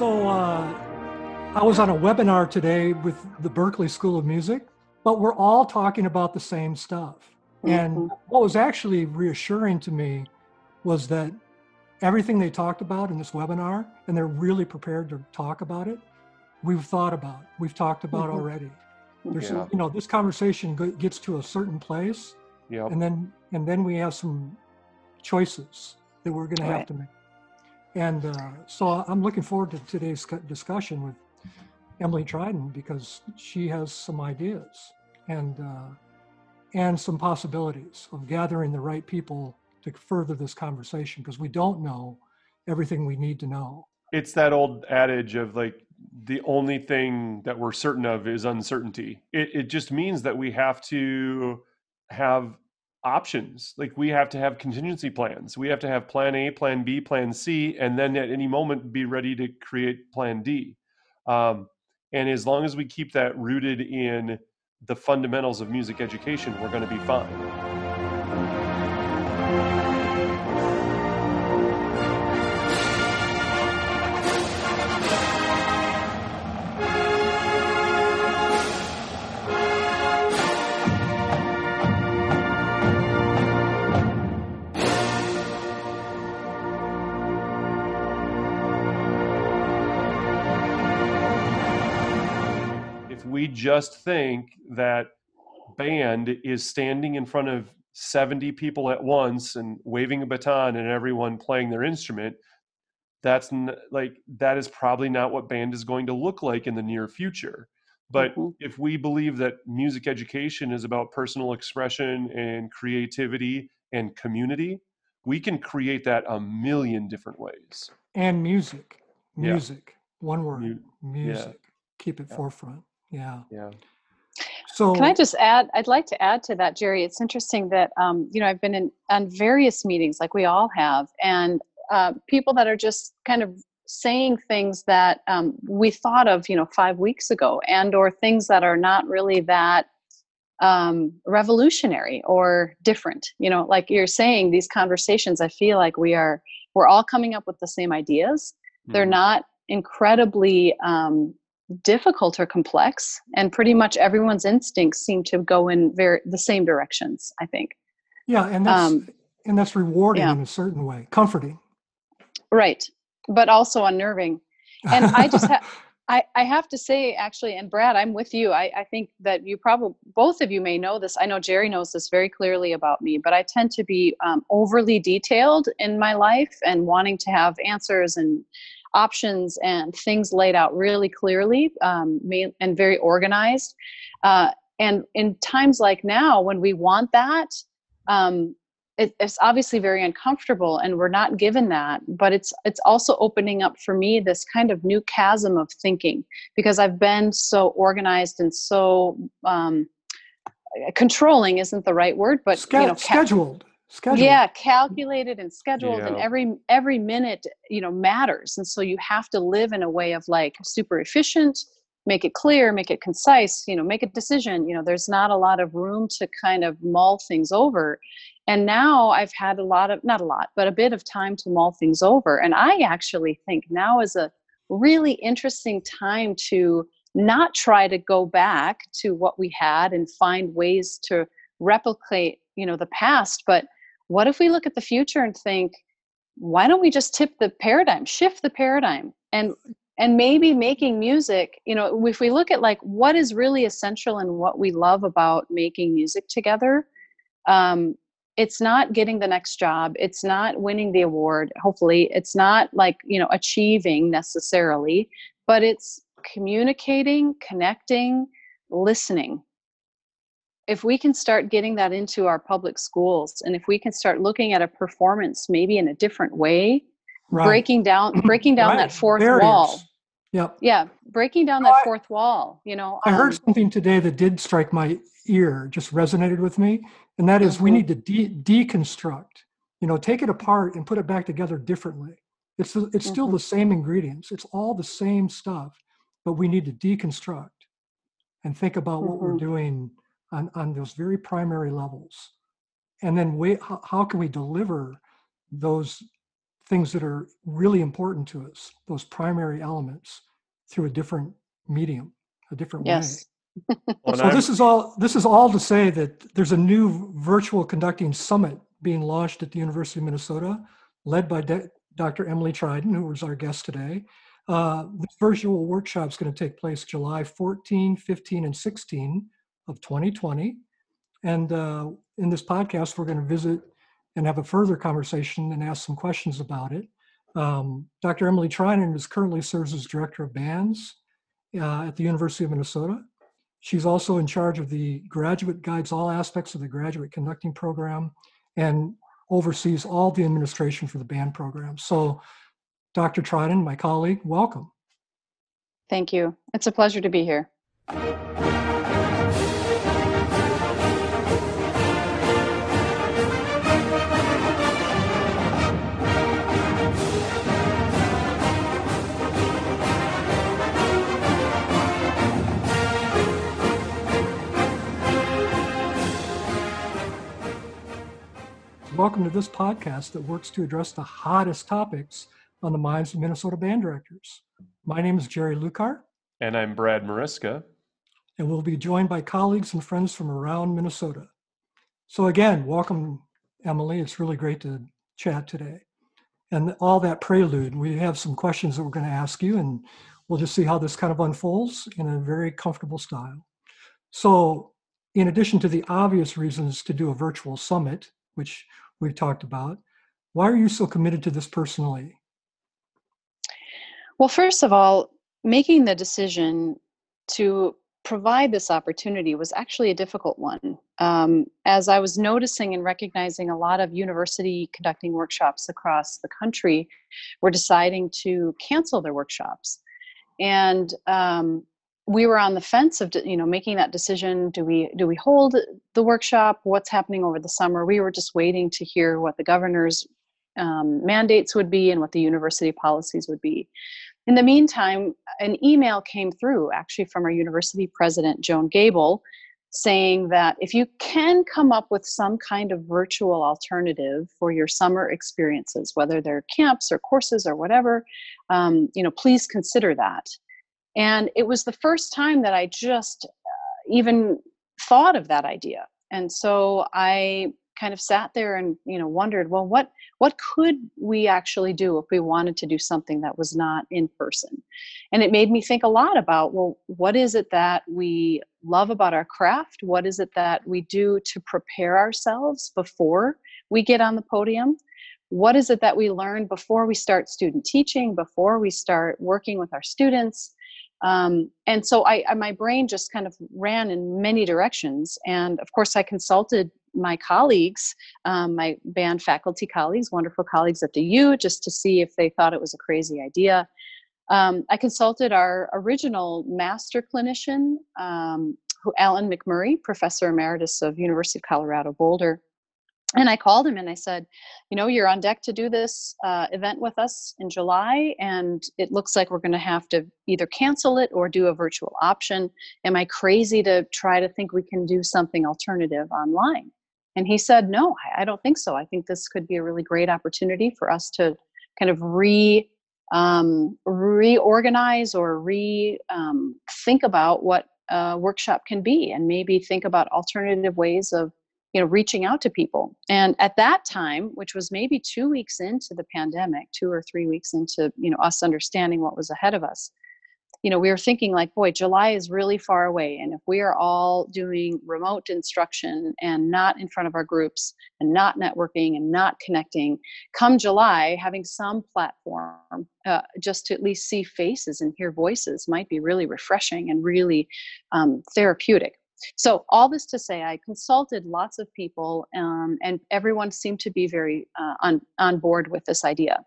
So uh, I was on a webinar today with the Berklee School of Music, but we're all talking about the same stuff. And Mhm. what was actually reassuring to me was that everything they talked about in this webinar, and they're really prepared to talk about it, we've thought about, we've talked about Mhm. already. There's, Yeah. you know, this conversation gets to a certain place, Yep. and then and then we have some choices that we're going to have Right. to make. And uh, so I'm looking forward to today's discussion with Emily Threinen because she has some ideas and uh, and some possibilities of gathering the right people to further this conversation because we don't know everything we need to know. It's that old adage of like the only thing that we're certain of is uncertainty. It it just means that we have to have options. Like we have to have contingency plans. We have to have plan A, plan B, plan C, and then at any moment be ready to create plan D. Um, and as long as we keep that rooted in the fundamentals of music education, we're going to be fine. Just think that band is standing in front of 70 people at once and waving a baton and everyone playing their instrument that's n- like that is probably not what band is going to look like in the near future but Mhm. if we believe that music education is about personal expression and creativity and community we can create that a million different ways And music, Yeah. music, one word, Mu- music. Keep it Yeah. forefront. Yeah. yeah So Can I just add? I'd like to add to that, Jerry. It's interesting that um, you know I've been in on various meetings, like we all have, and uh, people that are just kind of saying things that um, we thought of, you know, five weeks ago, and or things that are not really that um, revolutionary or different. You know, like you're saying, these conversations. I feel like we are we're all coming up with the same ideas. They're Mhm. not incredibly um, difficult or complex, and pretty much everyone's instincts seem to go in very the same directions. I think. yeah, and that's um, and that's rewarding yeah. in a certain way, comforting. Right, but also unnerving. And I just ha- I, I have to say, actually, and Brad, I'm with you. I, I think that you probably, both of you may know this. I know Jerry knows this very clearly about me, but I tend to be um, overly detailed in my life and wanting to have answers and options and things laid out really clearly um, and very organized. Uh, and in times like now, when we want that, um, it, it's obviously very uncomfortable and we're not given that but it's it's also opening up for me this kind of new chasm of thinking because i've been so organized and so um, controlling isn't the right word but Sch- you know ca- scheduled. Scheduled. yeah calculated and scheduled and every every minute you know matters and so you have to live in a way of like super efficient make it clear make it concise you know make a decision you know there's not a lot of room to kind of mull things over and now i've had a lot of not a lot but a bit of time to mull things over and i actually think now is a really interesting time to not try to go back to what we had and find ways to replicate you know the past but what if we look at the future and think why don't we just tip the paradigm shift the paradigm? And and maybe making music you know if we look at like what is really essential and what we love about making music together um, it's not getting the next job it's not winning the award hopefully it's not like you know achieving necessarily but it's communicating connecting listening if we can start getting that into our public schools and if we can start looking at a performance maybe in a different way Right. breaking down breaking down Right. that fourth wall Yep. yeah breaking down that fourth wall you know I heard um, something today that did strike my ear, just resonated with me, and that is we Mhm. need to de- deconstruct. You know, take it apart and put it back together differently. It's the- it's still Mhm. the same ingredients. It's all the same stuff, but we need to deconstruct and think about what we're Mhm. doing on on those very primary levels, and then wait. How, how can we deliver those things that are really important to us, those primary elements, through a different medium, a different Yes. way. Well, So I'm- this is all this is all to say that there's a new virtual conducting summit being launched at the University of Minnesota, led by De- Dr. Emily Threinen, who was our guest today. Uh, this virtual workshop is going to take place July 14, 15, and 16 of 2020. And uh, in this podcast, we're going to visit and have a further conversation and ask some questions about it. Um, Dr. Emily Threinen is currently serves as director of bands uh, at the University of Minnesota. She's also in charge of the graduate guides all aspects of the graduate conducting program and oversees all the administration for the band program. So, Dr. Threinen, my colleague, welcome. Thank you. It's a pleasure to be here. Welcome to this podcast that works to address the hottest topics on the minds of Minnesota band directors. My name is Jerry Luckhardt, and I'm Brad Mariska. and we'll be joined by colleagues and friends from around Minnesota. So, again, welcome, Emily. It's really great to chat today. And all that prelude, we have some questions that we're going to ask you, and we'll just see how this kind of unfolds in a very comfortable style. So, in addition to the obvious reasons to do a virtual summit, which we've talked about, why are you so committed to this personally? Well, first of all, making the decision to provide this opportunity was actually a difficult one. Um, as I was noticing and recognizing a lot of university conducting workshops across the country were deciding to cancel their workshops. And um, we were on the fence of you know making that decision do we do we hold the workshop? What's happening over the summer? We were just waiting to hear what the governor's um, mandates would be and what the university policies would be. In the meantime an email came through actually from our university president joan gabel saying that if you can come up with some kind of virtual alternative for your summer experiences whether they're camps or courses or whatever um, you know please consider that and it was the first time that I just uh, even thought of that idea. And so I kind of sat there and you know wondered well what what could we actually do if we wanted to do something that was not in person? And it made me think a lot about well what is it that we love about our craft? What is it that we do to prepare ourselves before we get on the podium? What is it that we learn before we start student teaching before we start working with our students um, and so I, I, my brain just kind of ran in many directions and of course i consulted my colleagues um, my band faculty colleagues wonderful colleagues at the u just to see if they thought it was a crazy idea. Um, i consulted our original master clinician um, who allan mcmurray professor emeritus of university of colorado boulder and I called him and I said, you know, you're on deck to do this uh, event with us in July, and it looks like we're going to have to either cancel it or do a virtual option. Am I crazy to try to think we can do something alternative online? And he said, no, I don't think so. I think this could be a really great opportunity for us to kind of re um, reorganize or re um, think about what a workshop can be, and maybe think about alternative ways of you know reaching out to people. And at that time which was maybe two weeks into the pandemic two or three weeks into you know us understanding what was ahead of us you know we were thinking like boy july is really far away and if we are all doing remote instruction and not in front of our groups and not networking and not connecting come july having some platform uh, just to at least see faces and hear voices might be really refreshing and really um, therapeutic so all this to say i consulted lots of people um, and everyone seemed to be very uh, on, on board with this idea.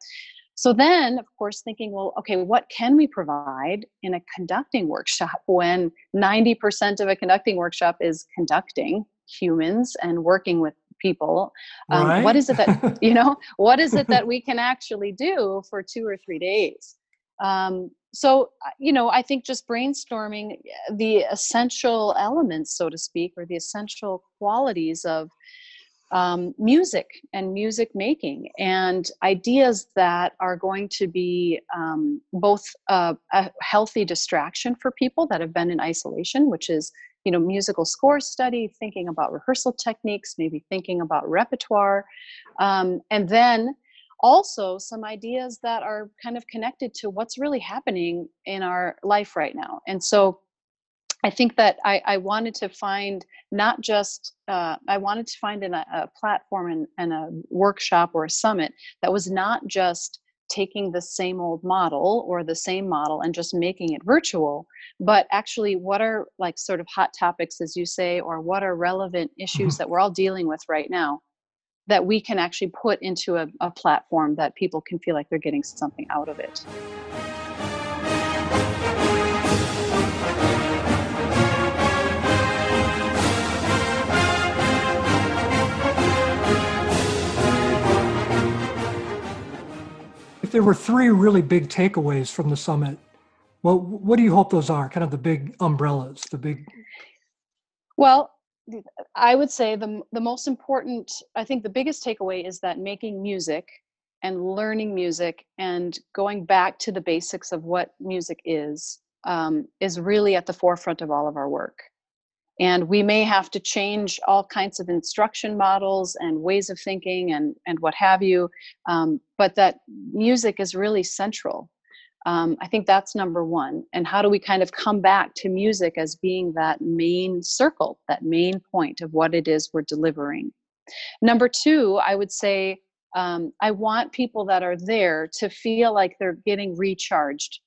So then of course thinking well okay what can we provide in a conducting workshop when 90% of a conducting workshop is conducting humans and working with people? Um, right? what is it that you know what is it that we can actually do for two or three days um, so you know i think just brainstorming the essential elements so to speak or the essential qualities of um, music and music making and ideas that are going to be um, both a healthy distraction for people that have been in isolation, which is you know musical score study, thinking about rehearsal techniques, maybe thinking about repertoire, um, and then also some ideas that are kind of connected to what's really happening in our life right now. And so I think that I, I, wanted to find not just uh, I wanted to find in a, a platform and, and, a workshop or a summit that was not just taking the same old model or the same model and just making it virtual, but actually what are like sort of hot topics, as you say, or what are relevant issues mm-hmm. that we're all dealing with right now that we can actually put into a, a platform that people can feel like they're getting something out of it. If there were three really big takeaways from the summit, well, what do you hope those are? Kind of the big umbrellas, the big. Well, I would say the the most important. I think the biggest takeaway is that making music and learning music and going back to the basics of what music is um, is really at the forefront of all of our work and we may have to change all kinds of instruction models and ways of thinking and and what have you um, but that music is really central um, i think that's number one and how do we kind of come back to music as being that main circle that main point of what it is we're delivering number two i would say um, i want people that are there to feel like they're getting recharged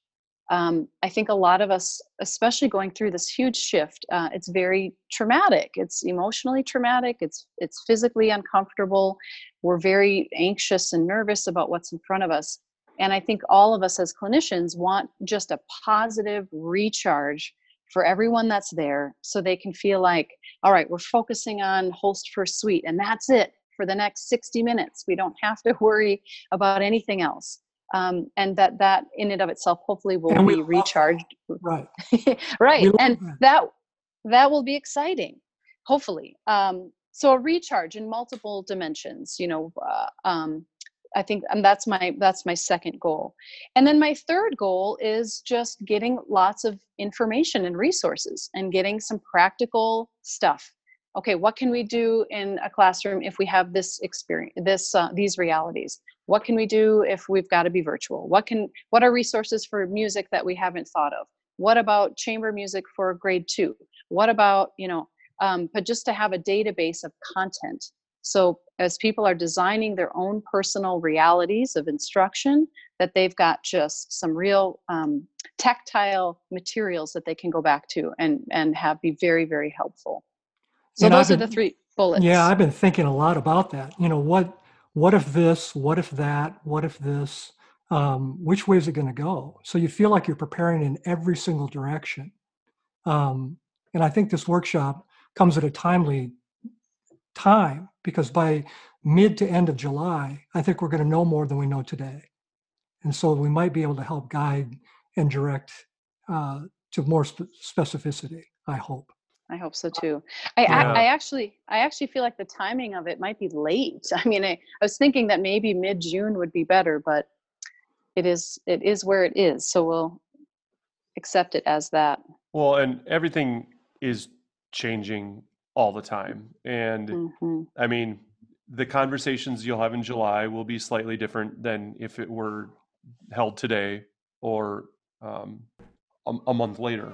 um, I think a lot of us, especially going through this huge shift, uh, it's very traumatic. It's emotionally traumatic. It's it's physically uncomfortable. We're very anxious and nervous about what's in front of us. And I think all of us as clinicians want just a positive recharge for everyone that's there, so they can feel like, all right, we're focusing on Holst First Suite, and that's it for the next 60 minutes. We don't have to worry about anything else. Um, and that that in and of itself hopefully will be recharged. Right. Right. And that. that that will be exciting hopefully. Um, so a recharge in multiple dimensions you know uh, um, i think and that's my that's my second goal. And then my third goal is just getting lots of information and resources and getting some practical stuff. Okay what can we do in a classroom if we have this experience this uh, these realities? What can we do if we've got to be virtual? What can what are resources for music that we haven't thought of? What about chamber music for grade two? What about you know um, but just to have a database of content so as people are designing their own personal realities of instruction that they've got just some real um, tactile materials that they can go back to and and have be very very helpful. So those been, are the three bullets. Yeah i've been thinking a lot about that. You know what what if this what if that what if this um, which way is it going to go? So you feel like you're preparing in every single direction. Um, and i think this workshop comes at a timely time because by mid to end of july i think we're going to know more than we know today and so we might be able to help guide and direct uh, to more spe- specificity i hope I hope so too. I, yeah. I, I, actually, I actually feel like the timing of it might be late. I mean, I, I was thinking that maybe mid June would be better, but it is, it is where it is. So we'll accept it as that. Well, and everything is changing all the time. And mm-hmm. I mean, the conversations you'll have in July will be slightly different than if it were held today or um, a, a month later,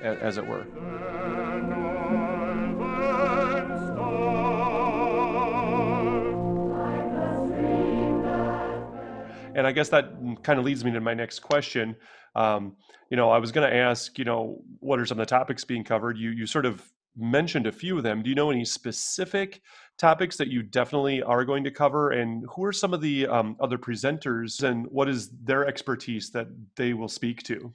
as it were. and I guess that kind of leads me to my next question. Um, you know, I was going to ask, you know, what are some of the topics being covered? You you sort of mentioned a few of them. Do you know any specific topics that you definitely are going to cover, and who are some of the um, other presenters, and what is their expertise that they will speak to?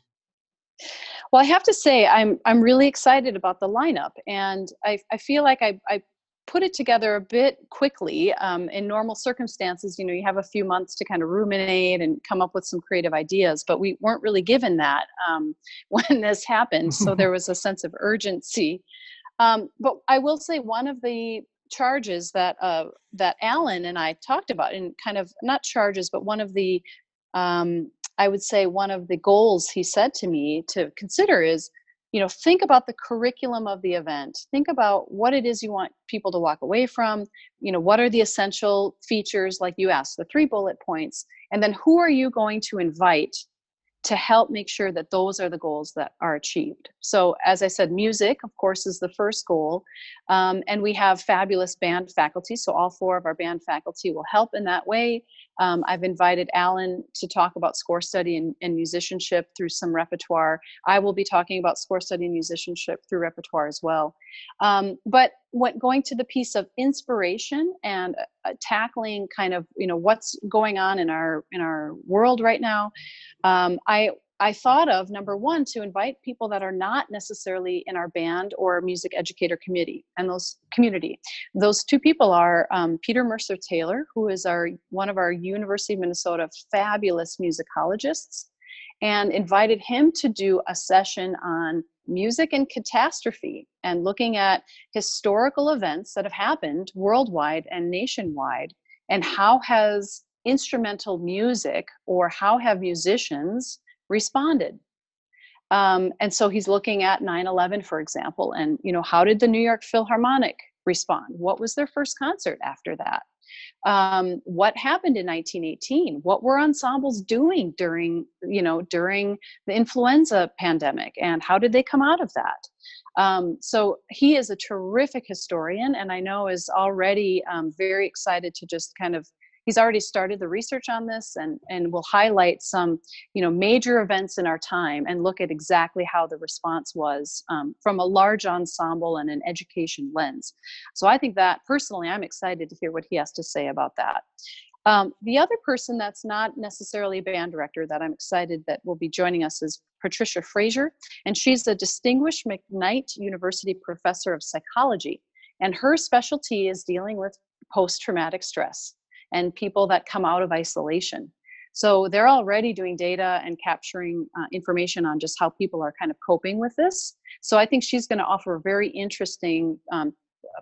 Well, I have to say, I'm I'm really excited about the lineup, and I I feel like I I put it together a bit quickly. Um, in normal circumstances, you know, you have a few months to kind of ruminate and come up with some creative ideas, but we weren't really given that um, when this happened. So there was a sense of urgency. Um, but I will say one of the charges that uh, that Allan and I talked about, and kind of not charges, but one of the um, I would say one of the goals he said to me to consider is, you know, think about the curriculum of the event. Think about what it is you want people to walk away from. You know, what are the essential features, like you asked, the three bullet points, and then who are you going to invite to help make sure that those are the goals that are achieved. So, as I said, music, of course, is the first goal. Um, and we have fabulous band faculty. So, all four of our band faculty will help in that way. Um, I've invited Allan to talk about score study and, and, musicianship through some repertoire. I will be talking about score study and musicianship through repertoire as well. Um, but what going to the piece of inspiration and uh, tackling kind of you know what's going on in our in our world right now, um, I I thought of number one to invite people that are not necessarily in our band or music educator committee and those community. Those two people are um, Peter Mercer Taylor, who is our one of our University of Minnesota fabulous musicologists, and invited him to do a session on music and catastrophe and looking at historical events that have happened worldwide and nationwide and how has instrumental music or how have musicians responded. Um, and so he's looking at 9-11 for example and you know how did the new york philharmonic respond? What was their first concert after that? Um, what happened in 1918 what were ensembles doing during you know during the influenza pandemic and how did they come out of that? Um, so he is a terrific historian and i know is already um, very excited to just kind of he's already started the research on this and and will highlight some you know major events in our time and look at exactly how the response was um, from a large ensemble and an education lens. So i think that personally i'm excited to hear what he has to say about that. Um, the other person that's not necessarily a band director that i'm excited that will be joining us is patricia frazier and she's a distinguished mcknight university professor of psychology and her specialty is dealing with post-traumatic stress and people that come out of isolation. So they're already doing data and capturing uh, information on just how people are kind of coping with this. So I think she's going to offer a very interesting um,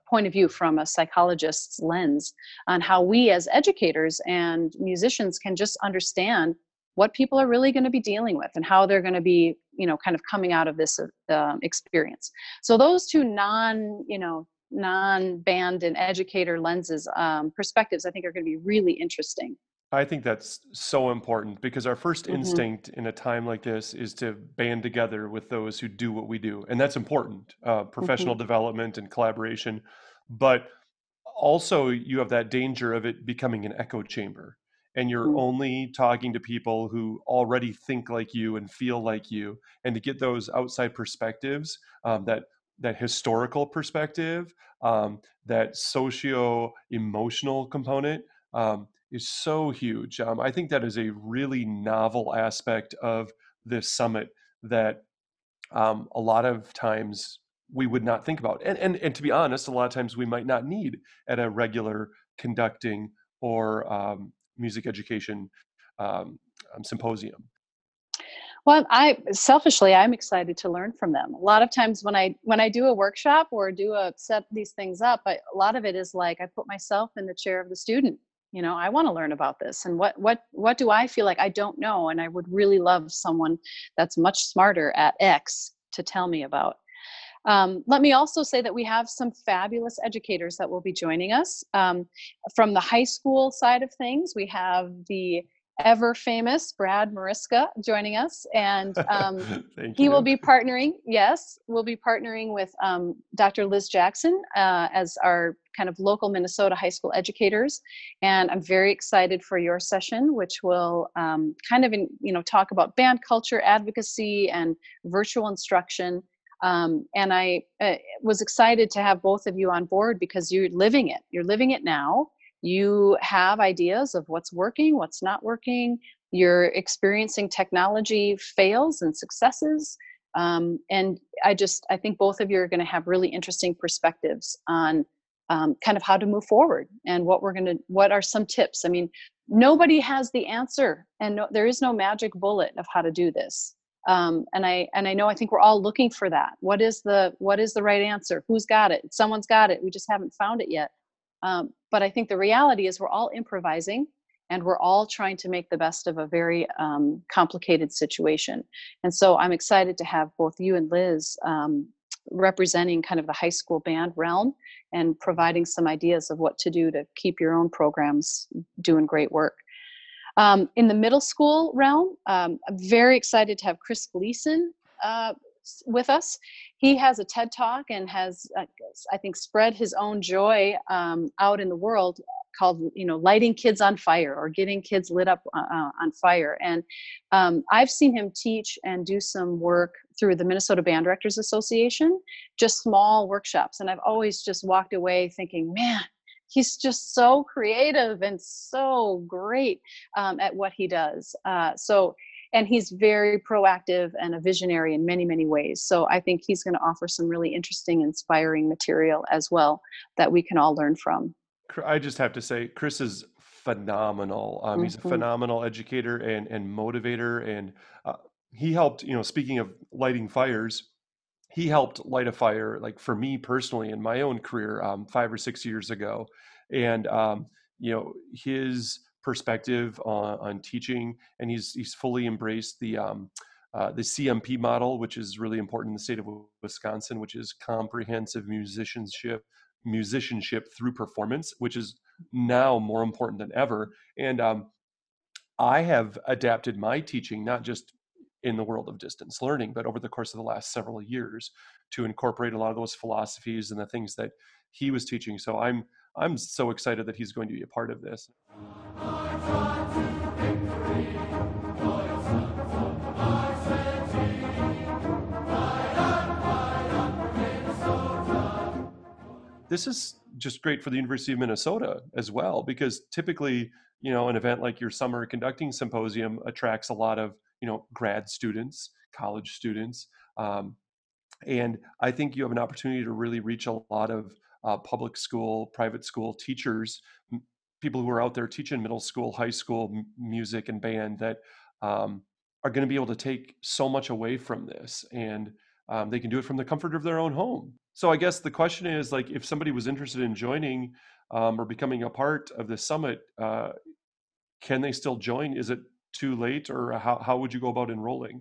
point of view from a psychologist's lens on how we as educators and musicians can just understand what people are really going to be dealing with and how they're going to be you know kind of coming out of this uh, experience so those two non you know non-band and educator lenses um, perspectives i think are going to be really interesting i think that's so important because our 1st mm-hmm. instinct in a time like this is to band together with those who do what we do and that's important uh, professional mm-hmm. development and collaboration but also you have that danger of it becoming an echo chamber and you're mm-hmm. only talking to people who already think like you and feel like you and to get those outside perspectives um, that that historical perspective, um, that socio emotional component um, is so huge. Um, I think that is a really novel aspect of this summit that um, a lot of times we would not think about. And, and, and to be honest, a lot of times we might not need at a regular conducting or um, music education um, symposium well i selfishly i'm excited to learn from them. A lot of times when i when i do a workshop or do a set these things up I, a lot of it is like i put myself in the chair of the student. You know i want to learn about this and what what what do i feel like i don't know and i would really love someone that's much smarter at x to tell me about. Um, let me also say that we have some fabulous educators that will be joining us. Um, from the high school side of things, we have the ever famous Brad Mariska joining us, and um, he will be partnering. Yes, we'll be partnering with um, Dr. Liz Jackson uh, as our kind of local Minnesota high school educators, and I'm very excited for your session, which will um, kind of in, you know talk about band culture, advocacy, and virtual instruction. Um, and I uh, was excited to have both of you on board because you're living it. You're living it now you have ideas of what's working, what's not working. You're experiencing technology fails and successes. Um, and I just, I think both of you are going to have really interesting perspectives on um, kind of how to move forward and what we're going to, what are some tips. I mean, nobody has the answer and no, there is no magic bullet of how to do this. um, and i and i know i think we're all looking for that what is the what is the right answer who's got it someone's got it we just haven't found it yet um, but i think the reality is we're all improvising and we're all trying to make the best of a very um, complicated situation. And so i'm excited to have both you and liz um, representing kind of the high school band realm and providing some ideas of what to do to keep your own programs doing great work. Um, in the middle school realm, um, I'm very excited to have Chris Gleason uh, with us. He has a TED Talk and has, uh, I think, spread his own joy um, out in the world called, you know, lighting kids on fire or getting kids lit up uh, uh on fire. And um, I've seen him teach and do some work through the Minnesota Band Directors Association, just small workshops. And I've always just walked away thinking, man, he's just so creative and so great um, at what he does. Uh, so, and he's very proactive and a visionary in many, many ways. So I think he's going to offer some really interesting, inspiring material as well that we can all learn from. I just have to say, Chris is phenomenal. Um, mm-hmm. He's a mm-hmm. phenomenal educator and and motivator, and uh, he helped. You know, speaking of lighting fires, he helped light a fire like for me personally in my own career um, five or six years ago and um, you know his perspective on, on, teaching and he's he's fully embraced the um, uh, the CMP model, which is really important in the state of Wisconsin, which is comprehensive musicianship musicianship through performance, which is now more important than ever. And um, I have adapted my teaching not just in the world of distance learning, but over the course of the last several years to incorporate a lot of those philosophies and the things that he was teaching. So I'm I'm so excited that he's going to be a part of this. This is just great for the University of Minnesota as well, because typically, you know, an event like your summer conducting symposium attracts a lot of you know grad students college students um, and i think you have an opportunity to really reach a lot of uh, public school private school teachers m- people who are out there teaching middle school high school m- music and band that um, are going to be able to take so much away from this and um, they can do it from the comfort of their own home. So i guess the question is like if somebody was interested in joining um, or becoming a part of the summit uh, can they still join? Is it too late or how, how would you go about enrolling?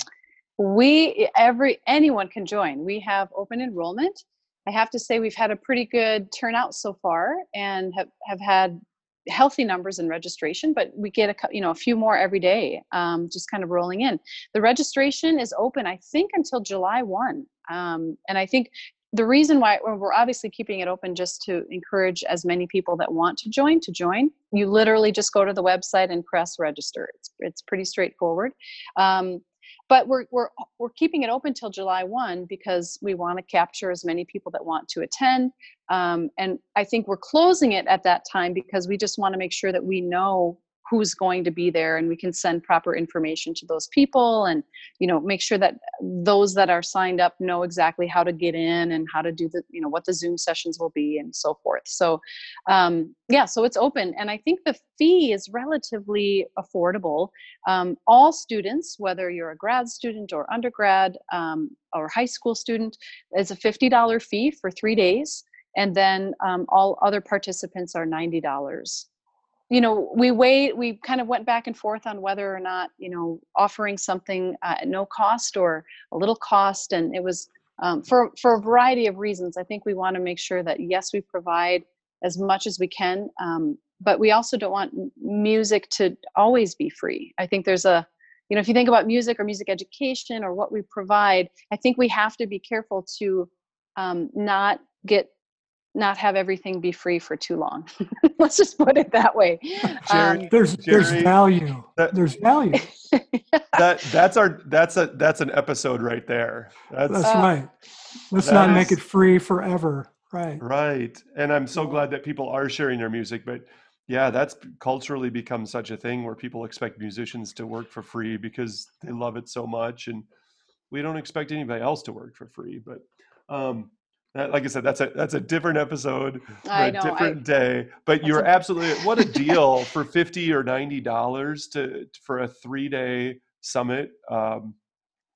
We every anyone can join. We have open enrollment i have to say we've had a pretty good turnout so far and have, have had healthy numbers in registration but we get a you know a few more every day um, just kind of rolling in. The registration is open i think until july 1 um, and i think the reason why we're obviously keeping it open just to encourage as many people that want to join to join. You literally just go to the website and press register. It's, it's pretty straightforward. Um, but we're, we're, we're keeping it open till july 1 because we want to capture as many people that want to attend um, and i think we're closing it at that time because we just want to make sure that we know who's going to be there and we can send proper information to those people and you know make sure that those that are signed up know exactly how to get in and how to do the you know what the zoom sessions will be and so forth. So um, yeah so it's open and i think the fee is relatively affordable. Um, all students whether you're a grad student or undergrad um, or high school student is a $50 fee for three days and then um, all other participants are $90 you know we wait we kind of went back and forth on whether or not you know offering something uh, at no cost or a little cost and it was um, for for a variety of reasons. I think we want to make sure that yes we provide as much as we can um, but we also don't want music to always be free. I think there's a you know if you think about music or music education or what we provide i think we have to be careful to um, not get not have everything be free for too long. Let's just put it that way. Jerry, um, there's Jerry, there's value. That, there's value. that that's our that's a that's an episode right there. That's, that's uh, right. Let's not is, make it free forever. Right. Right. And I'm so glad that people are sharing their music, but yeah, that's culturally become such a thing where people expect musicians to work for free because they love it so much and we don't expect anybody else to work for free, but um that, like I said, that's a that's a different episode for I a know, different I, day. But you're a, absolutely what a deal for fifty or ninety dollars to for a three day summit. Um,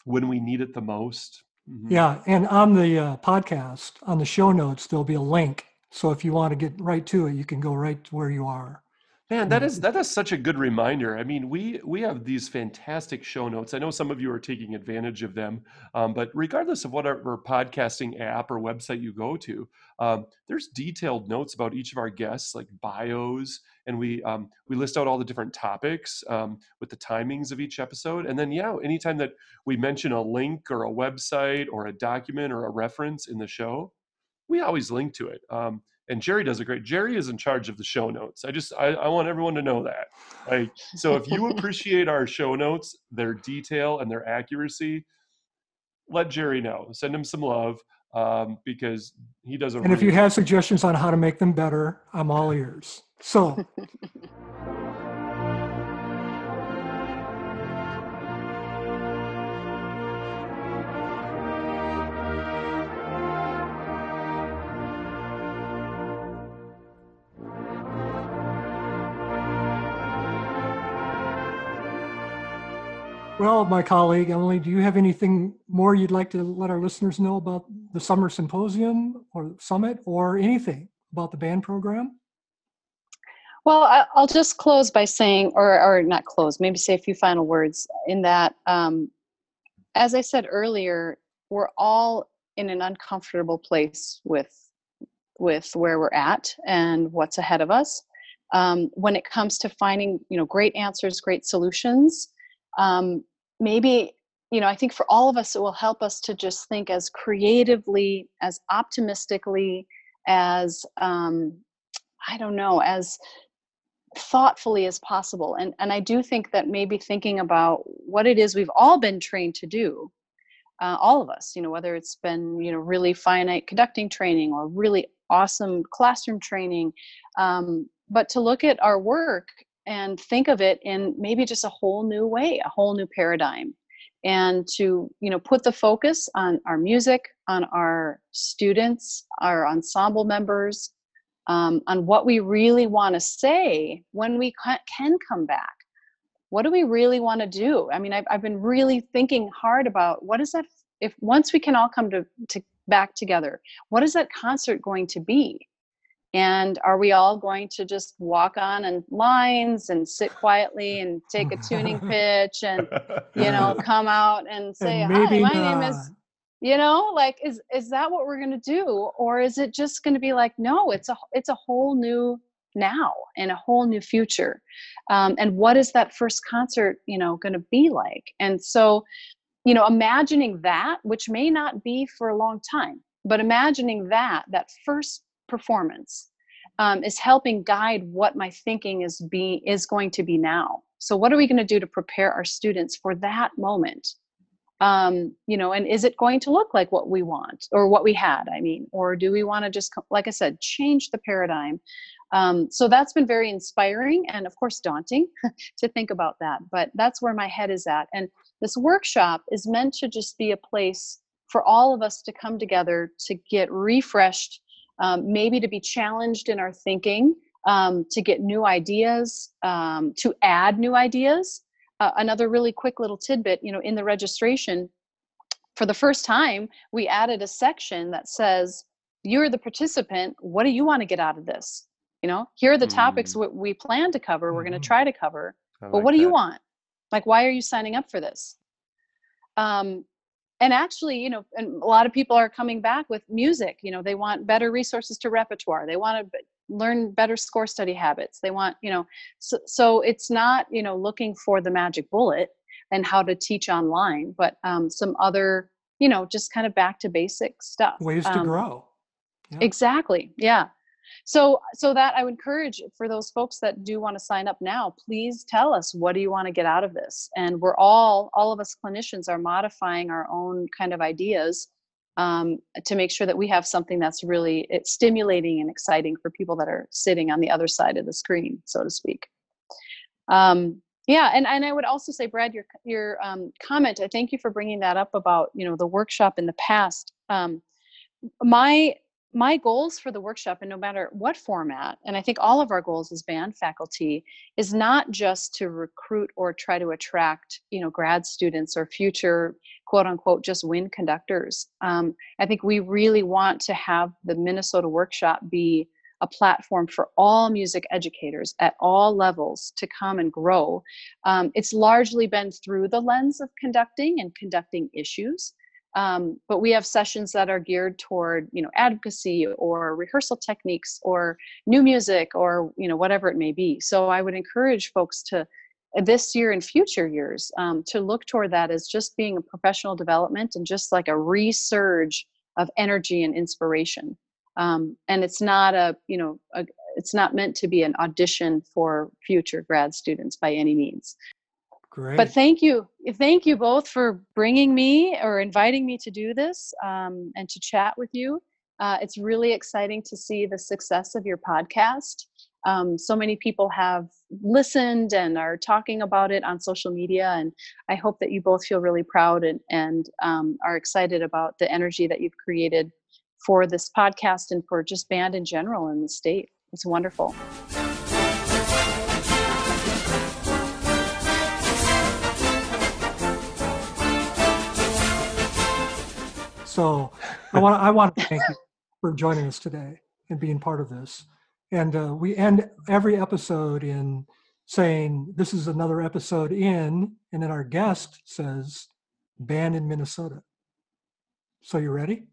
when we need it the most. Mm-hmm. Yeah, and on the uh, podcast, on the show notes, there'll be a link. So if you want to get right to it, you can go right to where you are. Man, that is that is such a good reminder. I mean, we we have these fantastic show notes. I know some of you are taking advantage of them, um, but regardless of whatever podcasting app or website you go to, um, there's detailed notes about each of our guests, like bios, and we um, we list out all the different topics um, with the timings of each episode. And then, yeah, anytime that we mention a link or a website or a document or a reference in the show, we always link to it. Um, and Jerry does a great. Jerry is in charge of the show notes. I just I, I want everyone to know that. Like, so if you appreciate our show notes, their detail and their accuracy, let Jerry know. Send him some love um, because he does a. And if you have suggestions on how to make them better, I'm all ears. So. Well, my colleague Emily, do you have anything more you'd like to let our listeners know about the summer symposium or summit or anything about the band program? Well, I'll just close by saying, or, or not close, maybe say a few final words in that, um, as I said earlier, we're all in an uncomfortable place with with where we're at and what's ahead of us. Um, when it comes to finding, you know, great answers, great solutions, um, maybe you know i think for all of us it will help us to just think as creatively as optimistically as um, i don't know as thoughtfully as possible. And and i do think that maybe thinking about what it is we've all been trained to do uh, all of us you know whether it's been you know really finite conducting training or really awesome classroom training um, but to look at our work and think of it in maybe just a whole new way a whole new paradigm. And to you know put the focus on our music on our students our ensemble members um, on what we really want to say when we can come back. What do we really want to do? I mean I've, I've been really thinking hard about what is that if once we can all come to, to back together what is that concert going to be and are we all going to just walk on and lines and sit quietly and take a tuning pitch and you know come out and say and hi my not. name is you know like is is that what we're going to do? Or is it just going to be like no it's a it's a whole new now and a whole new future. Um, and what is that first concert you know going to be like? And so you know imagining that which may not be for a long time but imagining that that first performance um, is helping guide what my thinking is be is going to be now. So what are we going to do to prepare our students for that moment? Um, you know and is it going to look like what we want or what we had i mean or do we want to just like i said change the paradigm? Um, so that's been very inspiring and of course daunting to think about that but that's where my head is at. And this workshop is meant to just be a place for all of us to come together to get refreshed um, maybe to be challenged in our thinking, um, to get new ideas, um, to add new ideas. Uh, another really quick little tidbit, you know, in the registration, for the first time, we added a section that says, "You're the participant. What do you want to get out of this?" You know, here are the mm. topics we, we plan to cover. We're going to mm-hmm. try to cover, I but like what do that. you want? Like, why are you signing up for this? Um, and actually you know and a lot of people are coming back with music you know they want better resources to repertoire they want to learn better score study habits they want you know so, so it's not you know looking for the magic bullet and how to teach online but um, some other you know just kind of back to basic stuff ways to um, grow yeah. exactly yeah so so that i would encourage for those folks that do want to sign up now please tell us what do you want to get out of this? And we're all all of us clinicians are modifying our own kind of ideas um, to make sure that we have something that's really stimulating and exciting for people that are sitting on the other side of the screen so to speak. Um, yeah and, and i would also say brad your your um, comment i thank you for bringing that up about you know the workshop in the past. Um, my my goals for the workshop, and no matter what format, and I think all of our goals as band faculty, is not just to recruit or try to attract, you know, grad students or future quote unquote just wind conductors. Um, I think we really want to have the Minnesota workshop be a platform for all music educators at all levels to come and grow. Um, it's largely been through the lens of conducting and conducting issues. Um, but we have sessions that are geared toward you know advocacy or rehearsal techniques or new music or you know whatever it may be. So i would encourage folks to this year and future years um, to look toward that as just being a professional development and just like a resurge of energy and inspiration. Um, and it's not a you know a, it's not meant to be an audition for future grad students by any means Great. but thank you thank you both for bringing me or inviting me to do this um, and to chat with you uh, it's really exciting to see the success of your podcast um, so many people have listened and are talking about it on social media and i hope that you both feel really proud and, and um, are excited about the energy that you've created for this podcast and for just band in general in the state. It's wonderful. So I want I want to thank you for joining us today and being part of this. And uh, we end every episode in saying this is another episode in, and then our guest says band in Minnesota. So you ready?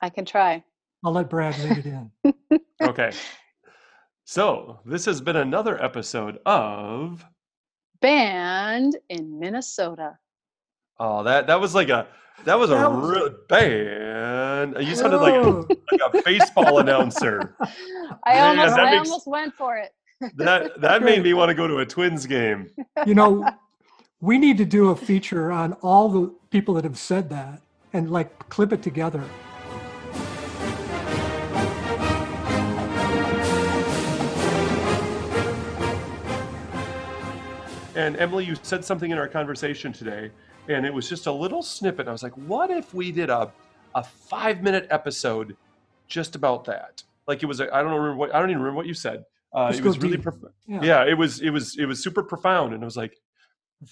I can try. I'll let Brad lead it in. okay. So this has been another episode of Band in Minnesota. Oh, that that was like a that was That a was- real band. You sounded like a, like a baseball announcer. I Man, almost I makes- almost went for it. That that made me want to go to a Twins game. you know, we need to do a feature on all the people that have said that and like clip it together. And Emily, you said something in our conversation today, and it was just a little snippet. I was like, what if we did a a five minute episode just about that? Like it was, I I don't remember what I don't even remember what you said. Uh, it was really, deep. prof- Yeah. yeah, it was, it was, it was super profound, and I was like,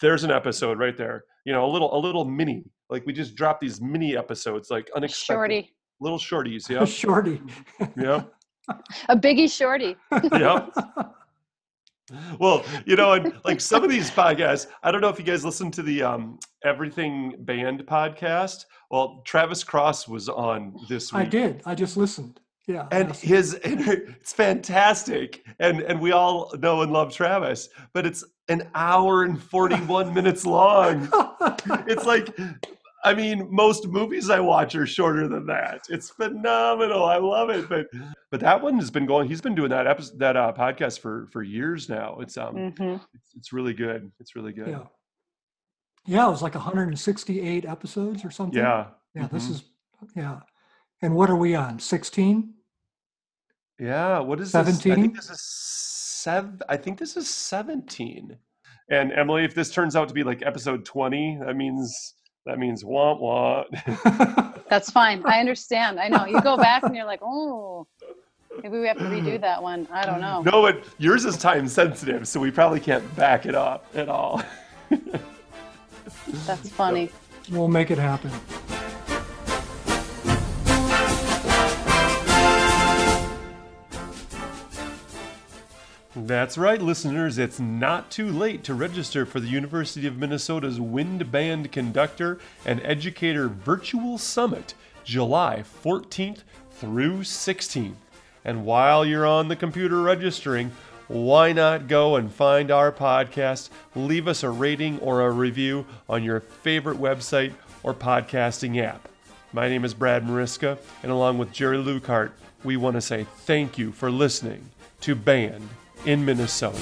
there's an episode right there. You know, a little, a little mini. Like we just dropped these mini episodes, like unexpected, Shorty. little shorties. Yeah, Shorty. yeah, A biggie shorty. yeah. Well, you know, and like some of these podcasts, I don't know if you guys listen to the um, Everything Band podcast. Well, Travis Cross was on this week. I did. I just listened. Yeah. And his it's fantastic. And and we all know and love Travis, but it's an hour and 41 minutes long. It's like I mean, most movies I watch are shorter than that. It's phenomenal. I love it. But but that one has been going. He's been doing that episode, that uh, podcast for for years now. It's um, hmm it's, it's really good. It's really good. yeah. Yeah, it was like 168 episodes or something. Yeah. Yeah, this mhm. is yeah. And what are we on? 16? Yeah. What is this? I 17? think this is seven. I think this is seventeen. And Emily, if this turns out to be like episode twenty, that means that means womp womp. That's fine. I understand. I know. You go back and you're like, oh, maybe we have to redo that one. I don't know. no, but yours is time sensitive, so we probably can't back it up at all. That's funny. we'll make it happen. That's right, listeners. It's not too late to register for the University of Minnesota's Wind Band Conductor and Educator Virtual Summit, July 14th through 16th. And while you're on the computer registering, why not go and find our podcast, leave us a rating or a review on your favorite website or podcasting app. My name is Brad Mariska, and along with Jerry Luckhardt, we want to say thank you for listening to Band in Minnesota.